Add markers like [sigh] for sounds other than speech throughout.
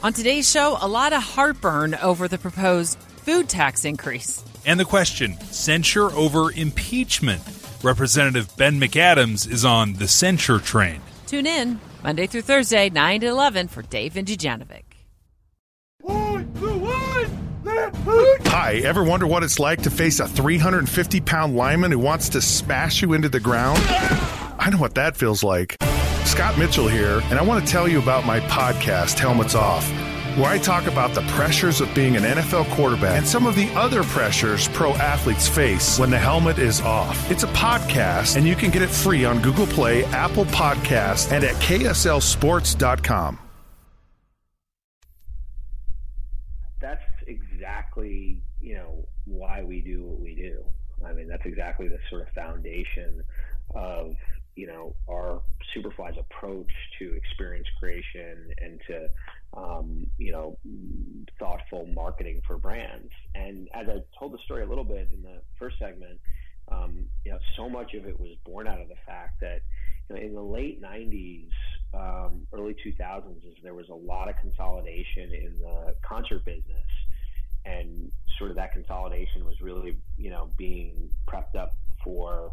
On today's show, a lot of heartburn over the proposed food tax increase. And the question censure over impeachment. Representative Ben McAdams is on the censure train. Tune in Monday through Thursday, 9 to 11 for Dave and Dujanovic. Hi, ever wonder what it's like to face a 350 pound lineman who wants to smash you into the ground? I know what that feels like. Scott Mitchell here, and I want to tell you about my podcast, Helmets Off, where I talk about the pressures of being an NFL quarterback and some of the other pressures pro athletes face when the helmet is off. It's a podcast, and you can get it free on Google Play, Apple Podcasts, and at KSLSports.com. That's exactly, you know, why we do what we do. I mean, that's exactly the sort of foundation of you know our Superfly's approach to experience creation and to um, you know thoughtful marketing for brands. And as I told the story a little bit in the first segment, um, you know, so much of it was born out of the fact that you know, in the late '90s, um, early 2000s, is there was a lot of consolidation in the concert business. And sort of that consolidation was really, you know, being prepped up for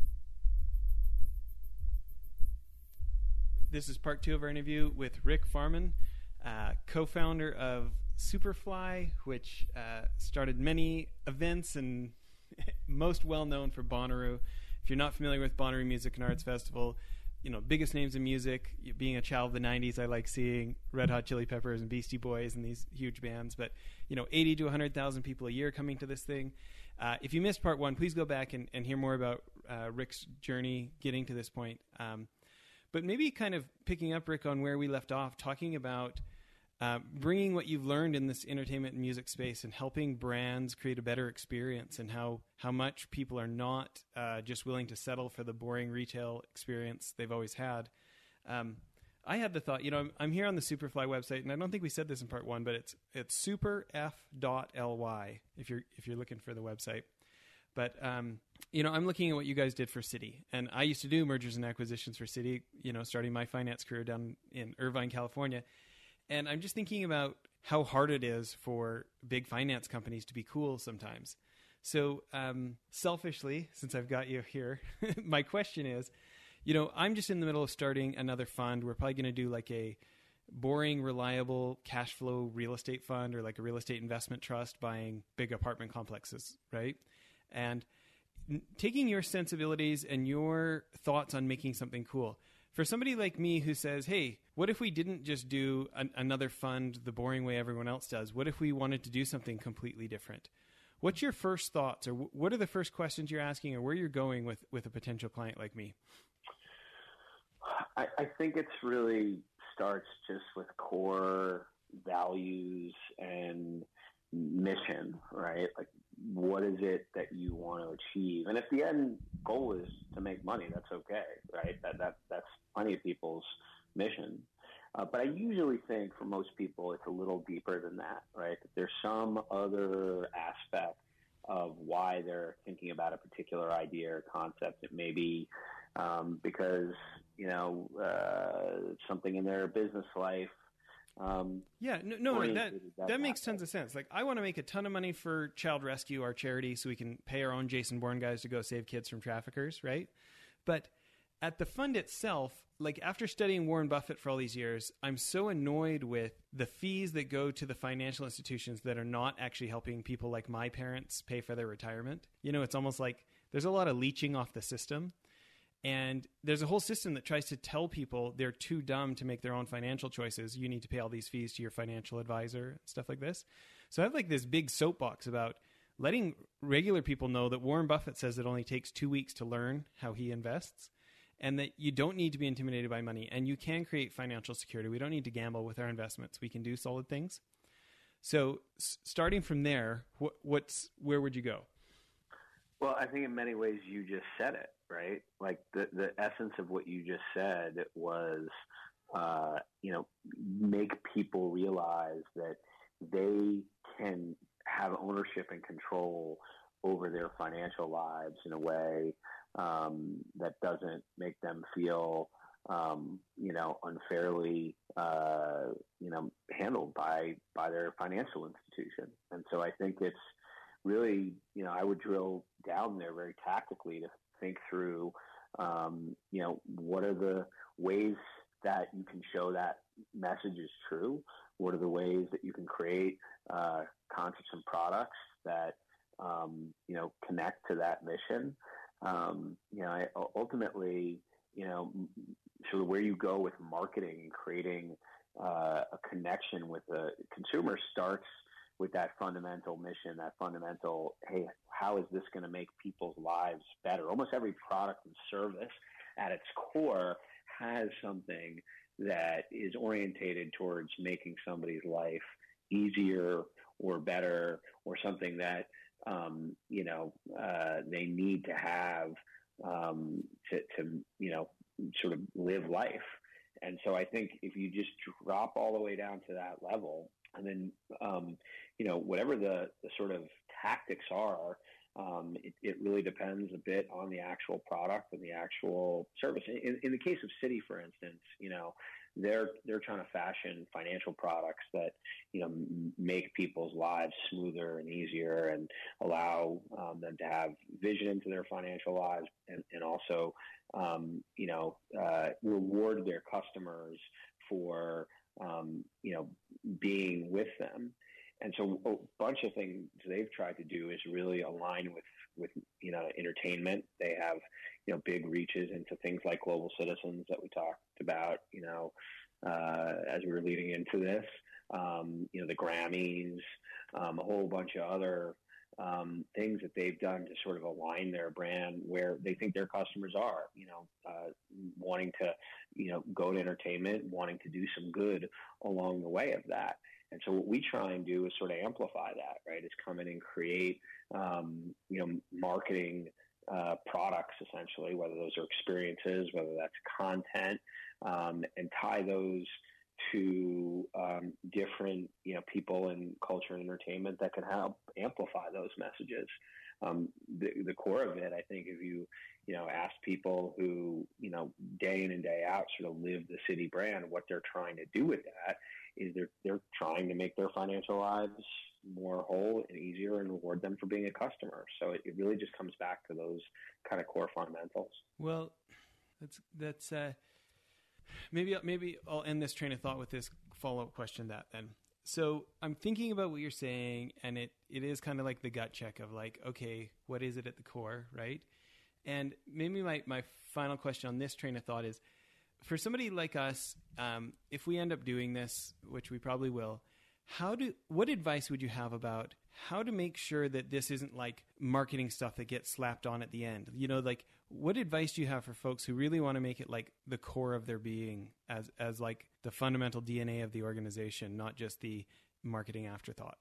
This is part two of our interview with Rick Farman, uh, co founder of Superfly, which uh, started many events and [laughs] most well known for Bonnaroo. If you're not familiar with Bonnaroo Music and Arts Festival, you know, biggest names in music. Being a child of the '90s, I like seeing Red Hot Chili Peppers and Beastie Boys and these huge bands. But you know, 80 to 100,000 people a year coming to this thing. Uh, if you missed part one, please go back and, and hear more about uh, Rick's journey getting to this point. Um, but maybe kind of picking up, Rick, on where we left off, talking about uh, bringing what you've learned in this entertainment and music space and helping brands create a better experience and how, how much people are not uh, just willing to settle for the boring retail experience they've always had. Um, I had the thought, you know, I'm, I'm, here on the Superfly website, and I don't think we said this in part one, but it's it's superf.ly if you're if you're looking for the website. But um, you know, I'm looking at what you guys did for Citi, and I used to do mergers and acquisitions for Citi. You know, starting my finance career down in Irvine, California, and I'm just thinking about how hard it is for big finance companies to be cool sometimes. So, um, selfishly, since I've got you here, [laughs] my question is, you know, I'm just in the middle of starting another fund. We're probably going to do like a boring, reliable cash flow real estate fund or like a real estate investment trust buying big apartment complexes, right? and taking your sensibilities and your thoughts on making something cool. For somebody like me who says, hey, what if we didn't just do an, another fund the boring way everyone else does? What if we wanted to do something completely different? What's your first thoughts, or what are the first questions you're asking, or where you're going with, with a potential client like me? I, I think it's really starts just with core values and mission, right? Like what is it that you want to achieve? And if the end goal is to make money, that's okay, right? That that that's plenty of people's mission. Uh, but I usually think for most people, it's a little deeper than that, right? That there's some other aspect of why they're thinking about a particular idea or concept. It may be um, because you know uh, something in their business life um, yeah, no, no, that makes tons of sense. Like, I want to make a ton of money for Child Rescue, our charity, so we can pay our own Jason Bourne guys to go save kids from traffickers, right? But at the fund itself, like after studying Warren Buffett for all these years, I'm so annoyed with the fees that go to the financial institutions that are not actually helping people like my parents pay for their retirement. You know, it's almost like there's a lot of leeching off the system. And there's a whole system that tries to tell people they're too dumb to make their own financial choices. You need to pay all these fees to your financial advisor, stuff like this. So I have like this big soapbox about letting regular people know that Warren Buffett says it only takes two weeks to learn how he invests and that you don't need to be intimidated by money and you can create financial security. We don't need to gamble with our investments. We can do solid things. So, starting from there, what, what's where would you go? Well, I think in many ways you just said it, right? Like the the essence of what you just said was, uh, you know, make people realize that they can have ownership and control over their financial lives in a way um, that doesn't make them feel, um, you know, unfairly, uh, you know, handled by by their financial institution. And so I think it's really, you know, I would drill down there very tactically to think through, um, you know, what are the ways that you can show that message is true? What are the ways that you can create uh, concepts and products that um, you know connect to that mission? Um, you know, I, ultimately, you know, sort of where you go with marketing and creating uh, a connection with the consumer starts with that fundamental mission, that fundamental, hey, how is this going to make people's lives better? Almost every product and service at its core has something that is orientated towards making somebody's life easier or better or something that um, you know uh, they need to have um, to, to you know sort of live life and so I think if you just drop all the way down to that level and then um, you know whatever the, the sort of tactics are um, it, it, really depends a bit on the actual product and the actual service. In, in, the case of Citi, for instance, you know, they're they're trying to fashion financial products that you know make people's lives smoother and easier and allow um, them to have vision into their financial lives and, and also um, you know uh, reward their customers for um, you know being with them and so a bunch of things they've tried to do is really align with with you know entertainment. They have you know big reaches into things like Global Citizens that we talked about. You know, uh, as we were leading into this, um, you know the Grammys, um, a whole bunch of other um, things that they've done to sort of align their brand where they think their customers are, you know, uh, wanting to, you know, go to entertainment, wanting to do some good along the way of that. And so what we try and do is sort of amplify that, right? Is come in and create, um, you know, marketing uh, products essentially, whether those are experiences, whether that's content, um, and tie those to um, different, you know, people in culture and entertainment that can help amplify those messages. Um, the, the core of it, I think, if you, you know, ask people who, you know, day in and day out sort of live the Citi brand, what they're trying to do with that is they're they're trying to make their financial lives more whole and easier and reward them for being a customer. So it, it really just comes back to those kind of core fundamentals. Well, that's that's uh, maybe maybe I'll end this train of thought with this follow up question. That then. So I'm thinking about what you're saying, and it, it is kind of like the gut check of like, okay, what is it at the core, right? And maybe my, my final question on this train of thought is for somebody like us, um, if we end up doing this, which we probably will, how do what advice would you have about how to make sure that this isn't like marketing stuff that gets slapped on at the end? You know, like what advice do you have for folks who really want to make it like the core of their being as as like the fundamental DNA of the organization, not just the marketing afterthought?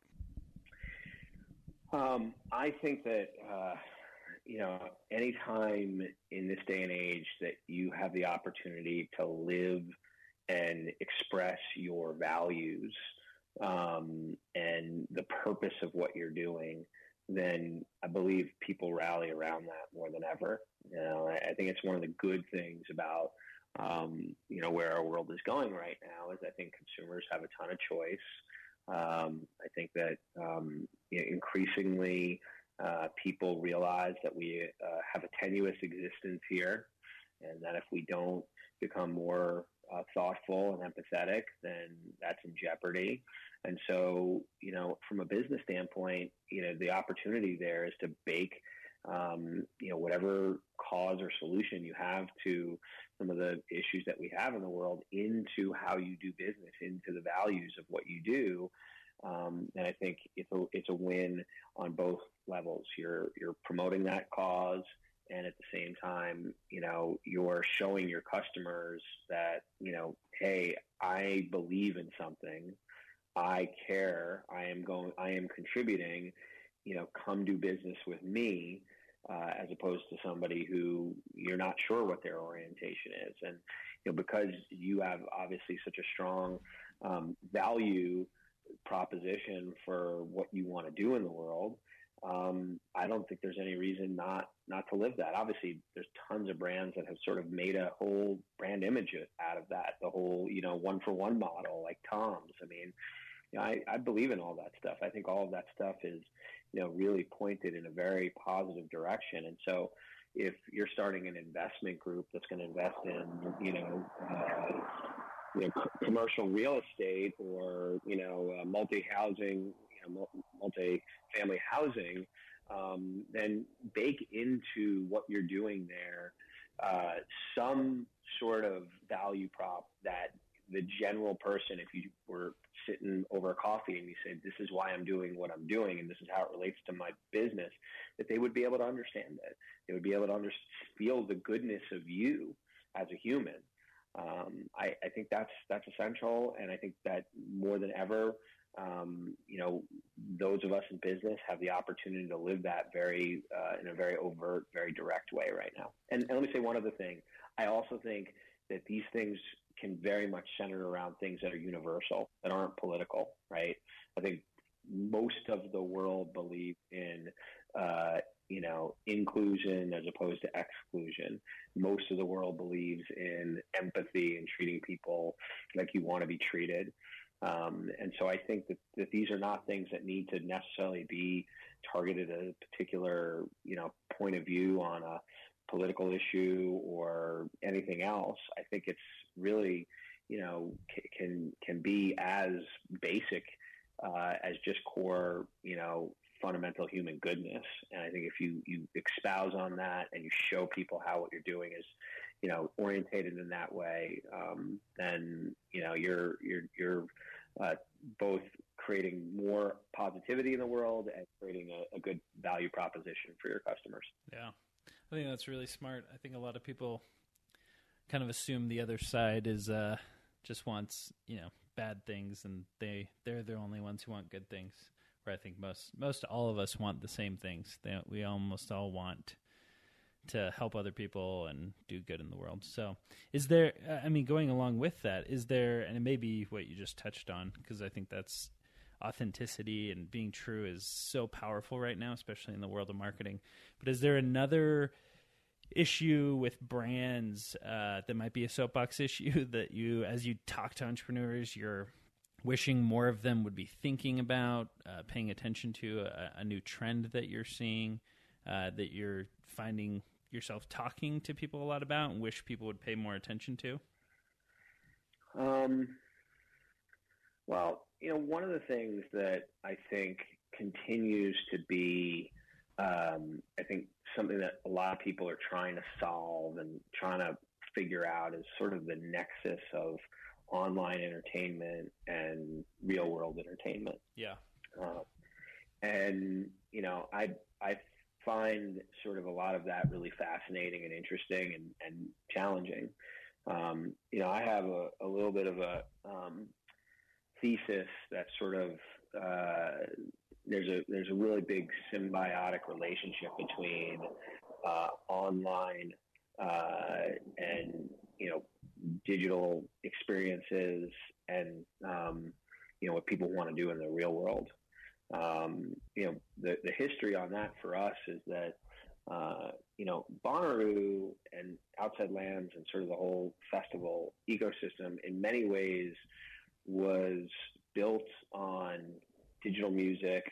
Um, I think that uh, you know, anytime in this day and age that you have the opportunity to live and express your values um, and the purpose of what you're doing, then I believe people rally around that more than ever. You know, I, think it's one of the good things about um, you know where our world is going right now is I think consumers have a ton of choice. Um, I think that um, you know, increasingly uh, people realize that we uh, have a tenuous existence here, and that if we don't become more uh, thoughtful and empathetic, then that's in jeopardy. And so, you know, from a business standpoint, you know, the opportunity there is to bake, um, you know, whatever cause or solution you have to some of the issues that we have in the world into how you do business, into the values of what you do. Um, and I think it's a it's a win on both levels. You're you're promoting that cause, and at the same time, you know, you're showing your customers that you know, hey, I believe in something I care, I am going, I am contributing, you know, come do business with me, uh, as opposed to somebody who you're not sure what their orientation is. And, you know, because you have obviously such a strong um, value proposition for what you want to do in the world, um, I don't think there's any reason not not to live that. Obviously, there's tons of brands that have sort of made a whole brand image out of that. The whole you know one for one model, like TOMS. I mean, you know, I, I believe in all that stuff. I think all of that stuff is you know really pointed in a very positive direction. And so, if you're starting an investment group that's going to invest in you know. Uh, you know, commercial real estate or you know, uh, multi-housing, you know, multi-family housing, um, then bake into what you're doing there uh, some sort of value prop that the general person, if you were sitting over a coffee and you said, "This is why I'm doing what I'm doing, and this is how it relates to my business," that they would be able to understand it. They would be able to under- feel the goodness of you as a human. Um, I, I, think that's that's essential, and I think that more than ever, um, you know, those of us in business have the opportunity to live that very uh, in a very overt, very direct way right now. And, and let me say one other thing. I also think that these things can very much center around things that are universal, that aren't political, right? I think most of the world believe in, uh, you know, inclusion as opposed to exclusion. Most of the world believes in empathy and treating people like you want to be treated. Um, and so I think that, that these are not things that need to necessarily be targeted at a particular, you know, point of view on a political issue or anything else. I think it's really, you know, can can be as basic uh, as just core, you know, fundamental human goodness. And I think if you you espouse on that and you show people how what you're doing is, you know, orientated in that way, um, then you know you're you're you're uh, both creating more positivity in the world and creating a, a, good value proposition for your customers. Yeah, I think that's really smart. I think a lot of people kind of assume the other side is uh, just wants you know bad things, and they they're the only ones who want good things. Where I think most most all of us want the same things. They, we almost all want to help other people and do good in the world. So, is there, I mean, going along with that, is there, and it may be what you just touched on, because I think that's authenticity and being true is so powerful right now, especially in the world of marketing. But is there another issue with brands uh, that might be a soapbox [laughs] issue that you, as you talk to entrepreneurs, you're wishing more of them would be thinking about, uh, paying attention to a, a, new trend that you're seeing? Uh, that you're finding yourself talking to people a lot about and wish people would pay more attention to? Um, well, you know, one of the things that I think continues to be, um, I think, something that a lot of people are trying to solve and trying to figure out is sort of the nexus of online entertainment and real world entertainment. Yeah. Uh, and you know, I I find sort of a lot of that really fascinating and interesting and, and challenging. Um, you know, I have a, a little bit of a um, thesis that sort of uh, there's a there's a really big symbiotic relationship between uh, online uh, and you know digital experiences and um, you know what people want to do in the real world. Um, you know, the, the history on that for us is that, uh, you know, Bonnaroo and Outside Lands and sort of the whole festival ecosystem in many ways was built on digital music,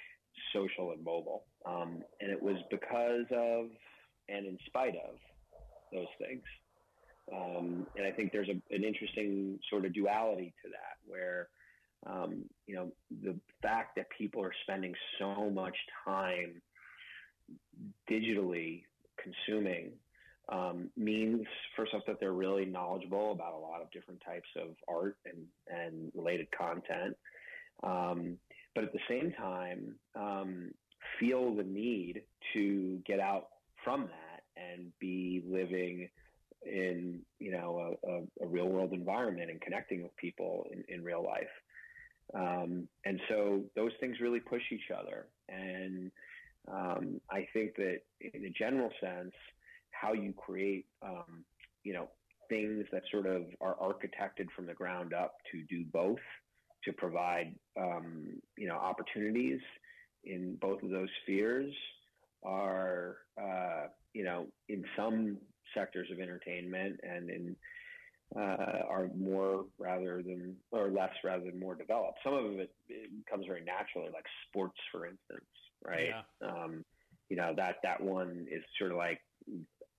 social, and mobile. Um, and it was because of and in spite of those things. Um, and I think there's a, an interesting sort of duality to that where um, you know, the fact that people are spending so much time digitally consuming um, means first off that they're really knowledgeable about a lot of different types of art and, and related content. Um, but at the same time, um, feel the need to get out from that and be living in you know a, a, a real world environment and connecting with people in, in real life. Um, and so those things really push each other. And um, I think that in a general sense, how you create, um, you know, things that sort of are architected from the ground up to do both, to provide, um, you know, opportunities in both of those spheres are, uh, you know, in some sectors of entertainment and in uh, are more rather than or less rather than more developed. Some of it, it comes very naturally, like sports, for instance, right? Yeah. Um, you know that that one is sort of like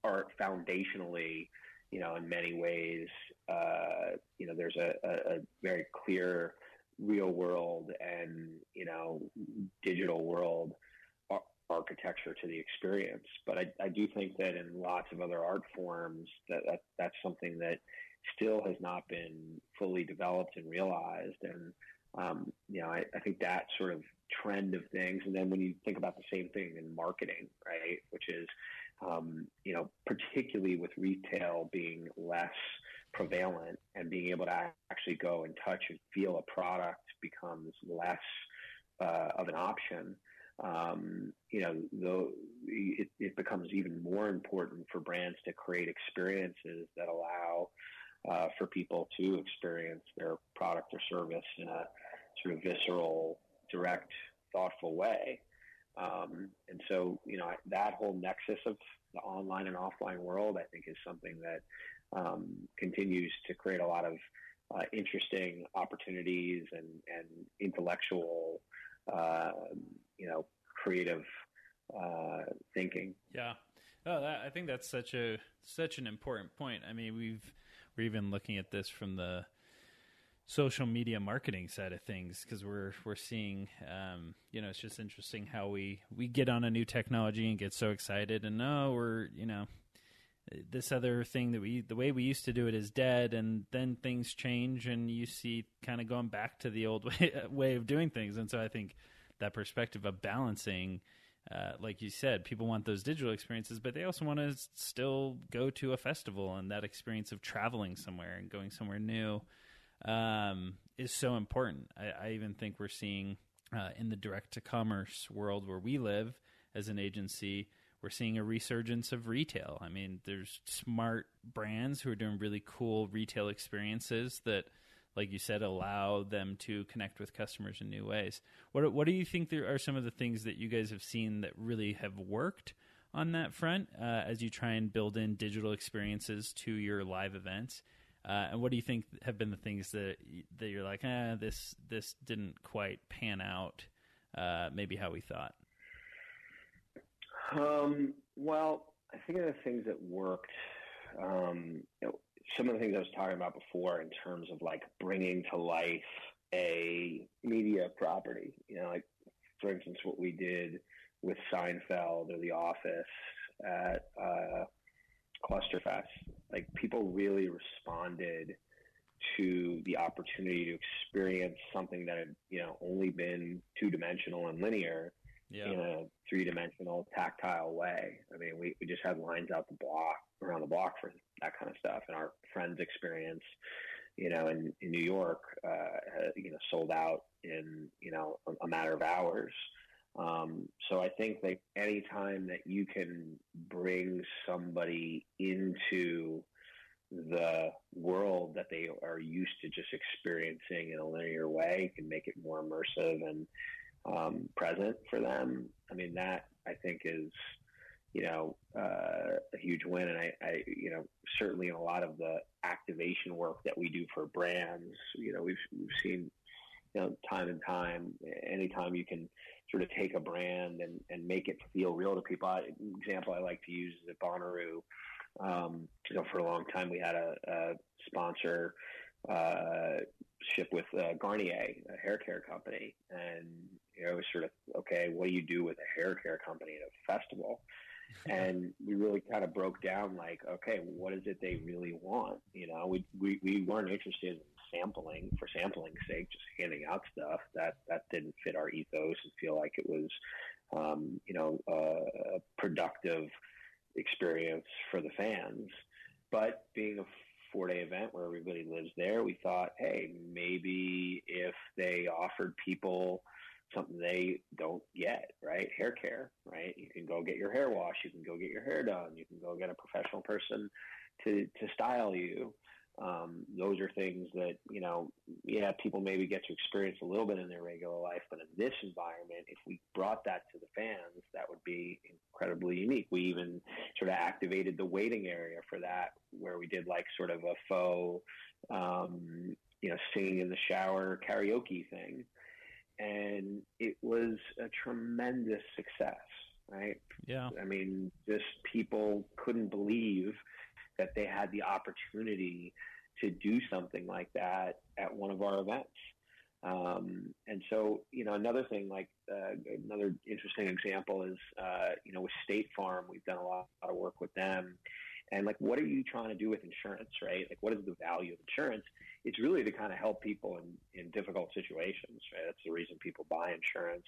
art foundationally. You know, in many ways, uh, you know, there's a, a, a very clear real world and you know digital world architecture to the experience. But I, I do think that in lots of other art forms, that, that that's something that still has not been fully developed and realized. And um, you know, I, I think that sort of trend of things. And then when you think about the same thing in marketing, right, which is um, you know, particularly with retail being less prevalent and being able to actually go and touch and feel a product becomes less uh, of an option um, you know, it, it, becomes even more important for brands to create experiences that allow uh, for people to experience their product or service in a sort of visceral, direct, thoughtful way. Um, and so, you know, that whole nexus of the online and offline world, I think, is something that um, continues to create a lot of uh, interesting opportunities and, and intellectual uh, you know, creative uh, thinking. Yeah. Oh, that, I think that's such a such an important point. I mean, we've we're even looking at this from the social media marketing side of things because we're we're seeing um, you know it's just interesting how we we get on a new technology and get so excited and no we're you know this other thing that we the way we used to do it is dead and then things change and you see kind of going back to the old [laughs] way way of doing things and so I think that perspective of balancing. Uh, like you said, people want those digital experiences, but they also want to still go to a festival, and that experience of traveling somewhere and going somewhere new um, is so important. I, I, even think we're seeing uh, in the direct to commerce world where we live as an agency, we're seeing a resurgence of retail. I mean, there's smart brands who are doing really cool retail experiences that like you said, allow them to connect with customers in new ways. What what do you think there are some of the things that you guys have seen that really have worked on that front uh, as you try and build in digital experiences to your live events? Uh, and what do you think have been the things that that you're like, ah, this this didn't quite pan out, uh, maybe how we thought? Um, well, I think of the things that worked. Um, you know, some of the things I was talking about before in terms of like bringing to life a media property. You know, like for instance, what we did with Seinfeld or The Office at uh, Clusterfest. Like people really responded to the opportunity to experience something that had you know only been two dimensional and linear yeah. in a three dimensional tactile way. I mean, we, we just had lines out the block around the block for that kind of stuff. And our friends' experience, you know, in, in New York, uh, you know, sold out in, you know, a, a matter of hours. Um, so I think that anytime that you can bring somebody into the world that they are used to just experiencing in a linear way can make it more immersive and um, present for them. I mean, that I think is, you know, uh, a huge win. And I, I, you know, certainly in a lot of the activation work that we do for brands, you know, we've, we've seen, you know, time and time, anytime you can sort of take a brand and, and make it feel real to people. I, example I like to use is at Bonnaroo. Um, you know, for a long time we had a, a sponsor uh, ship with uh, Garnier, a hair care company, and you know, it was sort of okay. What do you do with a hair care company at a festival? And we really kind of broke down like, okay, what is it they really want? You know, we we, we weren't interested in sampling for sampling's sake, just handing out stuff that that didn't fit our ethos and feel like it was, um, you know, a productive experience for the fans. But being a four day event where everybody lives there, we thought, hey, maybe if they offered people something they don't get, right? Hair care, right? You can go get your hair washed, you can go get your hair done, you can go get a professional person to to style you. Um, those are things that you know, yeah, people maybe get to experience a little bit in their regular life, but in this environment, if we brought that to the fans, that would be incredibly unique. We even sort of activated the waiting area for that, where we did like sort of a faux, um, you know, singing in the shower karaoke thing, and it was a tremendous success. Right? Yeah. I mean, just people couldn't believe that they had the opportunity to do something like that at one of our events. Um, and so, you know, another thing, like uh, another interesting example is, uh, you know, with State Farm, we've done a lot, a lot of work with them. And like, what are you trying to do with insurance, right? Like, what is the value of insurance? It's really to kind of help people in, in difficult situations, right? That's the reason people buy insurance.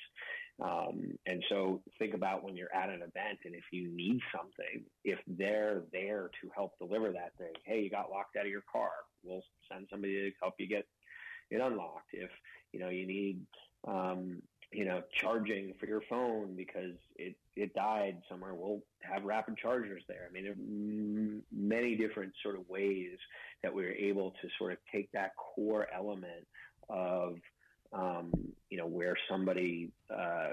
Um, and so think about when you're at an event and if you need something, if they're there to help deliver that thing, hey, you got locked out of your car, we'll send somebody to help you get it unlocked. If, you know, you need, um, you know, charging for your phone because it, it died somewhere, we'll have rapid chargers there. I mean, there are many different sort of ways that we are able to sort of take that core element of, um, you know, where somebody's uh,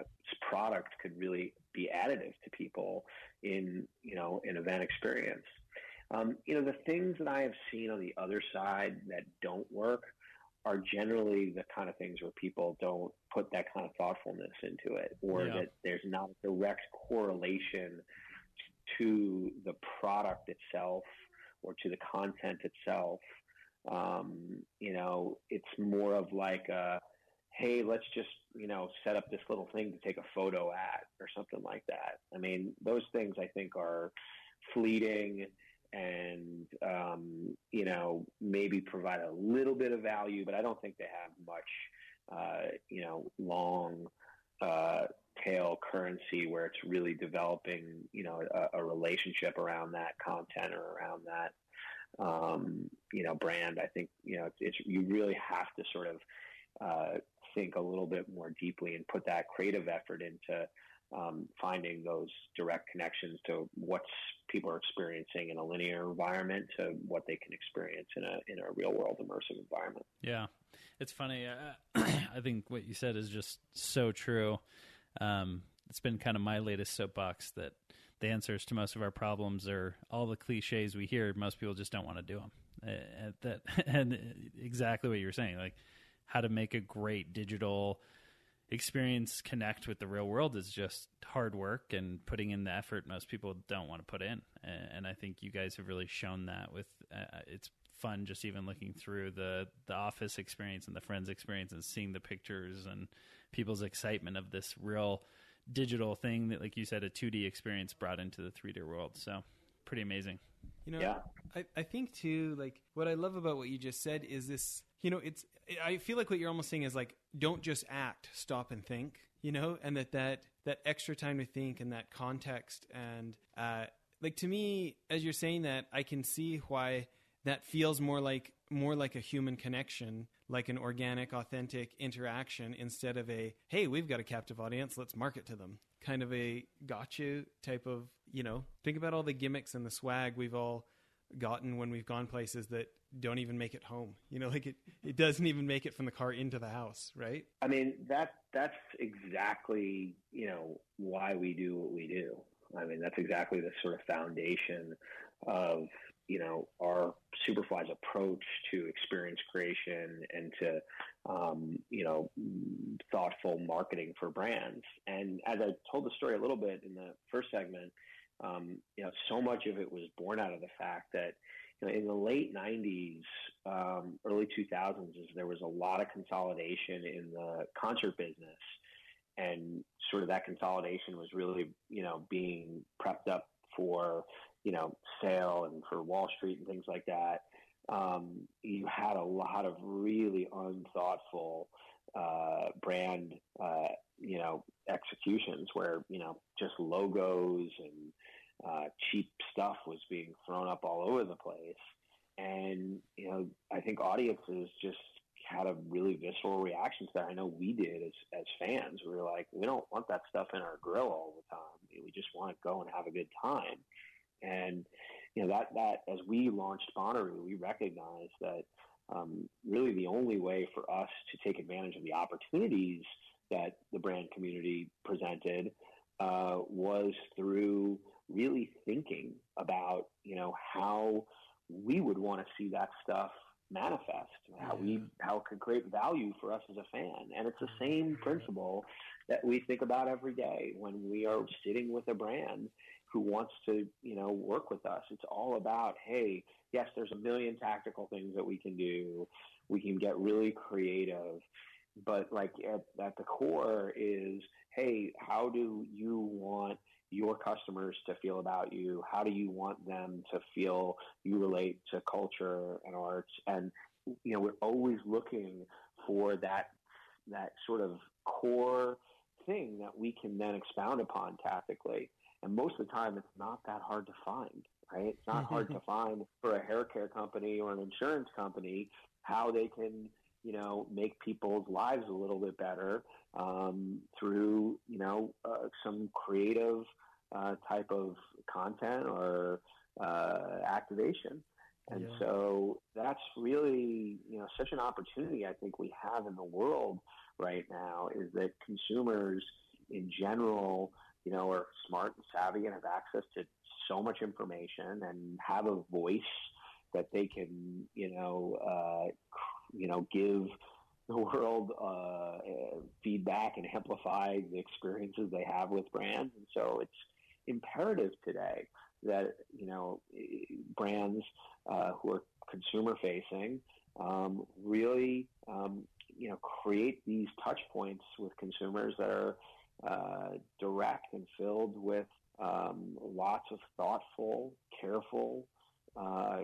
product could really be additive to people in, you know, an event experience. Um, you know, the things that I have seen on the other side that don't work are generally the kind of things where people don't put that kind of thoughtfulness into it, or yeah. that there's not a direct correlation to the product itself or to the content itself. Um, you know, it's more of like a, hey, let's just, you know, set up this little thing to take a photo at or something like that. I mean, those things I think are fleeting and, um, you know, maybe provide a little bit of value, but I don't think they have much, uh, you know, long, uh, tail currency where it's really developing, you know, a, a relationship around that content or around that, um, you know, brand. I think, you know, it's, it's you really have to sort of, uh, think a little bit more deeply and put that creative effort into um, finding those direct connections to what people are experiencing in a linear environment to what they can experience in a in a real world immersive environment. Yeah, it's funny. Uh, [clears throat] I think what you said is just so true. Um, it's been kind of my latest soapbox that the answers to most of our problems are all the cliches we hear. Most people just don't want to do them. Uh, that [laughs] and exactly what you were saying, like how to make a great digital experience connect with the real world is just hard work and putting in the effort most people don't want to put in. And i think you guys have really shown that with uh, it's fun just even looking through the the office experience and the friends experience and seeing the pictures and people's excitement of this real digital thing that like you said a 2d experience brought into the 3d world. So pretty amazing. You know yeah. I, I think too like what i love about what you just said is this you know it's i feel like what you're almost saying is like don't just act stop and think you know? And that that that extra time to think and that context and uh like to me as you're saying that i can see why that feels more like more like a human connection like an organic authentic interaction instead of a hey we've got a captive audience let's market to them. Kind of a gotcha type of you know? Think about all the gimmicks and the swag we've all gotten when we've gone places that don't even make it home. [laughs] You know, like it, it doesn't even make it from the car into the house, right? I mean, that that's exactly, you know, why we do what we do. I mean, that's exactly the sort of foundation of, you know, our Superfly's approach to experience creation and to, um, you know, thoughtful marketing for brands. And as I told the story a little bit in the first segment, um, you know, so much of it was born out of the fact that, you know, in the late 90s, um, early 2000s, is there was a lot of consolidation in the concert business. And sort of that consolidation was really, you know, being prepped up for, you know, sale and for Wall Street and things like that. Um, you had a lot of really unthoughtful uh, brand, uh, you know, executions where, you know, just logos and uh, cheap stuff was being thrown up all over the place. and you know, I think audiences just had a really visceral reaction to that. I know we did as as fans. We were like, we don't want that stuff in our grill all the time. We just want to go and have a good time. And you know that that as we launched Bonnaroo, we recognized that um, really the only way for us to take advantage of the opportunities that the brand community presented uh, was through really thinking about you know how we would want to see that stuff manifest how we how it could create value for us as a fan. And it's the mm-hmm. same principle that we think about every day when we are sitting with a brand who wants to you know work with us. It's all about hey yes there's a million tactical things that we can do we can get really creative but like at, at the core is hey how do you want your customers to feel about you? How do you want them to feel you relate to culture and arts? And you know, we're always looking for that that sort of core thing that we can then expound upon tactically. And most of the time, it's not that hard to find, right? It's not hard mm-hmm. to find for a hair care company or an insurance company how they can, you know, make people's lives a little bit better um, through, you know, uh, some creative uh, type of content or uh, activation. And yeah. so that's really, you know, such an opportunity I think we have in the world right now is that consumers in general, you know, are smart and savvy and have access to so much information and have a voice that they can, you know, uh, you know, give the world uh, feedback and amplify the experiences they have with brands. And so it's imperative today that you know brands uh, who are consumer facing um, really um, you know create these touch points with consumers that are uh, direct and filled with um, lots of thoughtful, careful uh,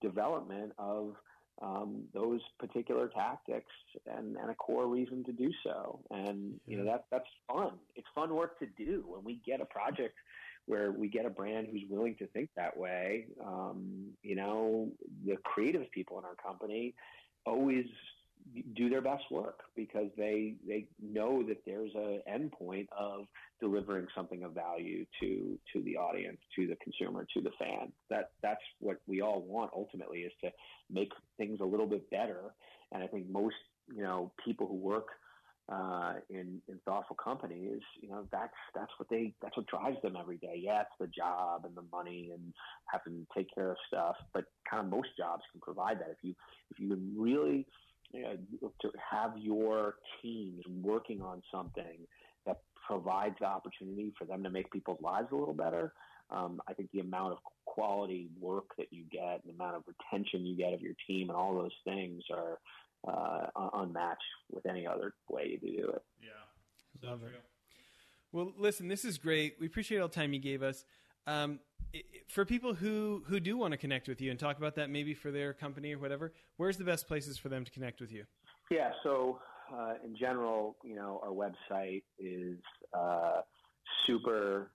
development of um, those particular tactics and, and, a core reason to do so. And you know that that's fun. It's fun work to do when we get a project where we get a brand who's willing to think that way. Um, you know, the creative people in our company always do their best work because they they know that there's a endpoint of delivering something of value to to the audience, to the consumer, to the fan. That that's what we all want ultimately is to make things a little bit better. And I think most you know people who work uh, in in thoughtful companies, you know that's that's what they that's what drives them every day. Yeah, it's the job and the money and having to take care of stuff, but kind of most jobs can provide that if you if you can really you know, to have your teams working on something that provides the opportunity for them to make people's lives a little better. Um, I think the amount of quality work that you get, and the amount of retention you get of your team, and all those things are uh, unmatched with any other way to do it. Yeah, love it. Well, listen, this is great. We appreciate all the time you gave us. Um, for people who who do want to connect with you and talk about that, maybe for their company or whatever, where's the best places for them to connect with you? Yeah, so uh, in general, you know, our website is uh, superf.ly.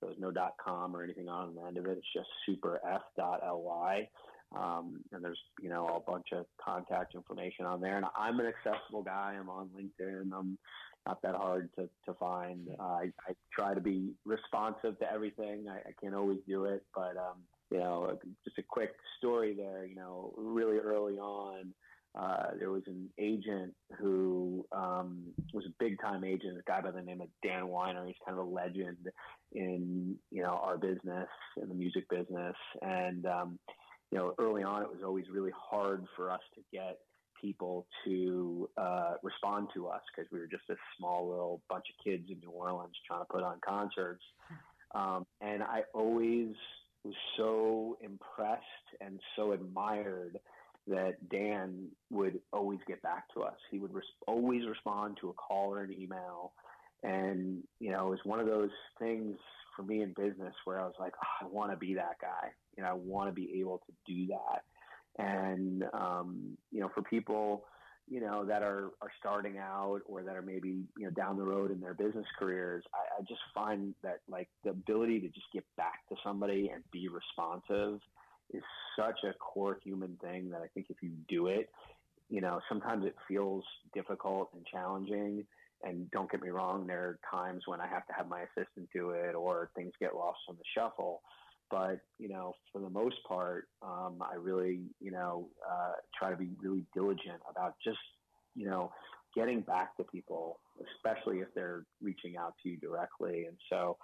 So there's no .com or anything on the end of it. It's just superf.ly. Um, and there's, you know, a bunch of contact information on there. And I'm an accessible guy. I'm on LinkedIn. I'm not that hard to, to find. Uh, I, I try to be responsive to everything. I, I can't always do it, but, um, you know, just a quick story there, you know, really early on, uh, there was an agent who um, was a big time agent, a guy by the name of Dan Weiner. He's kind of a legend in you know our business, in the music business, and um, you know early on it was always really hard for us to get people to uh, respond to us because we were just a small little bunch of kids in New Orleans trying to put on concerts. Um, and I always was so impressed and so admired that Dan would always get back to us. He would res- always respond to a call or an email. And, you know, it was one of those things for me in business where I was like, oh, I want to be that guy. You know, I want to be able to do that. And um, you know, for people you know that are are starting out or that are maybe you know down the road in their business careers, I, I just find that like the ability to just get back to somebody and be responsive is such a core human thing that I think if you do it, you know, sometimes it feels difficult and challenging. And don't get me wrong, there are times when I have to have my assistant do it or things get lost on the shuffle. But, you know, for the most part, um, I really, you know, uh, try to be really diligent about just, you know, getting back to people, especially if they're reaching out to you directly. And so,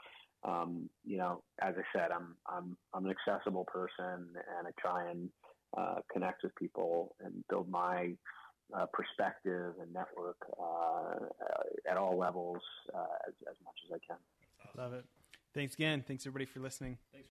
um, you know, as I said, I'm I'm I'm an accessible person, and I try and uh, connect with people and build my uh, perspective and network uh, at all levels uh, as, as much as I can. Love it. Thanks again. Thanks everybody for listening. Thanks.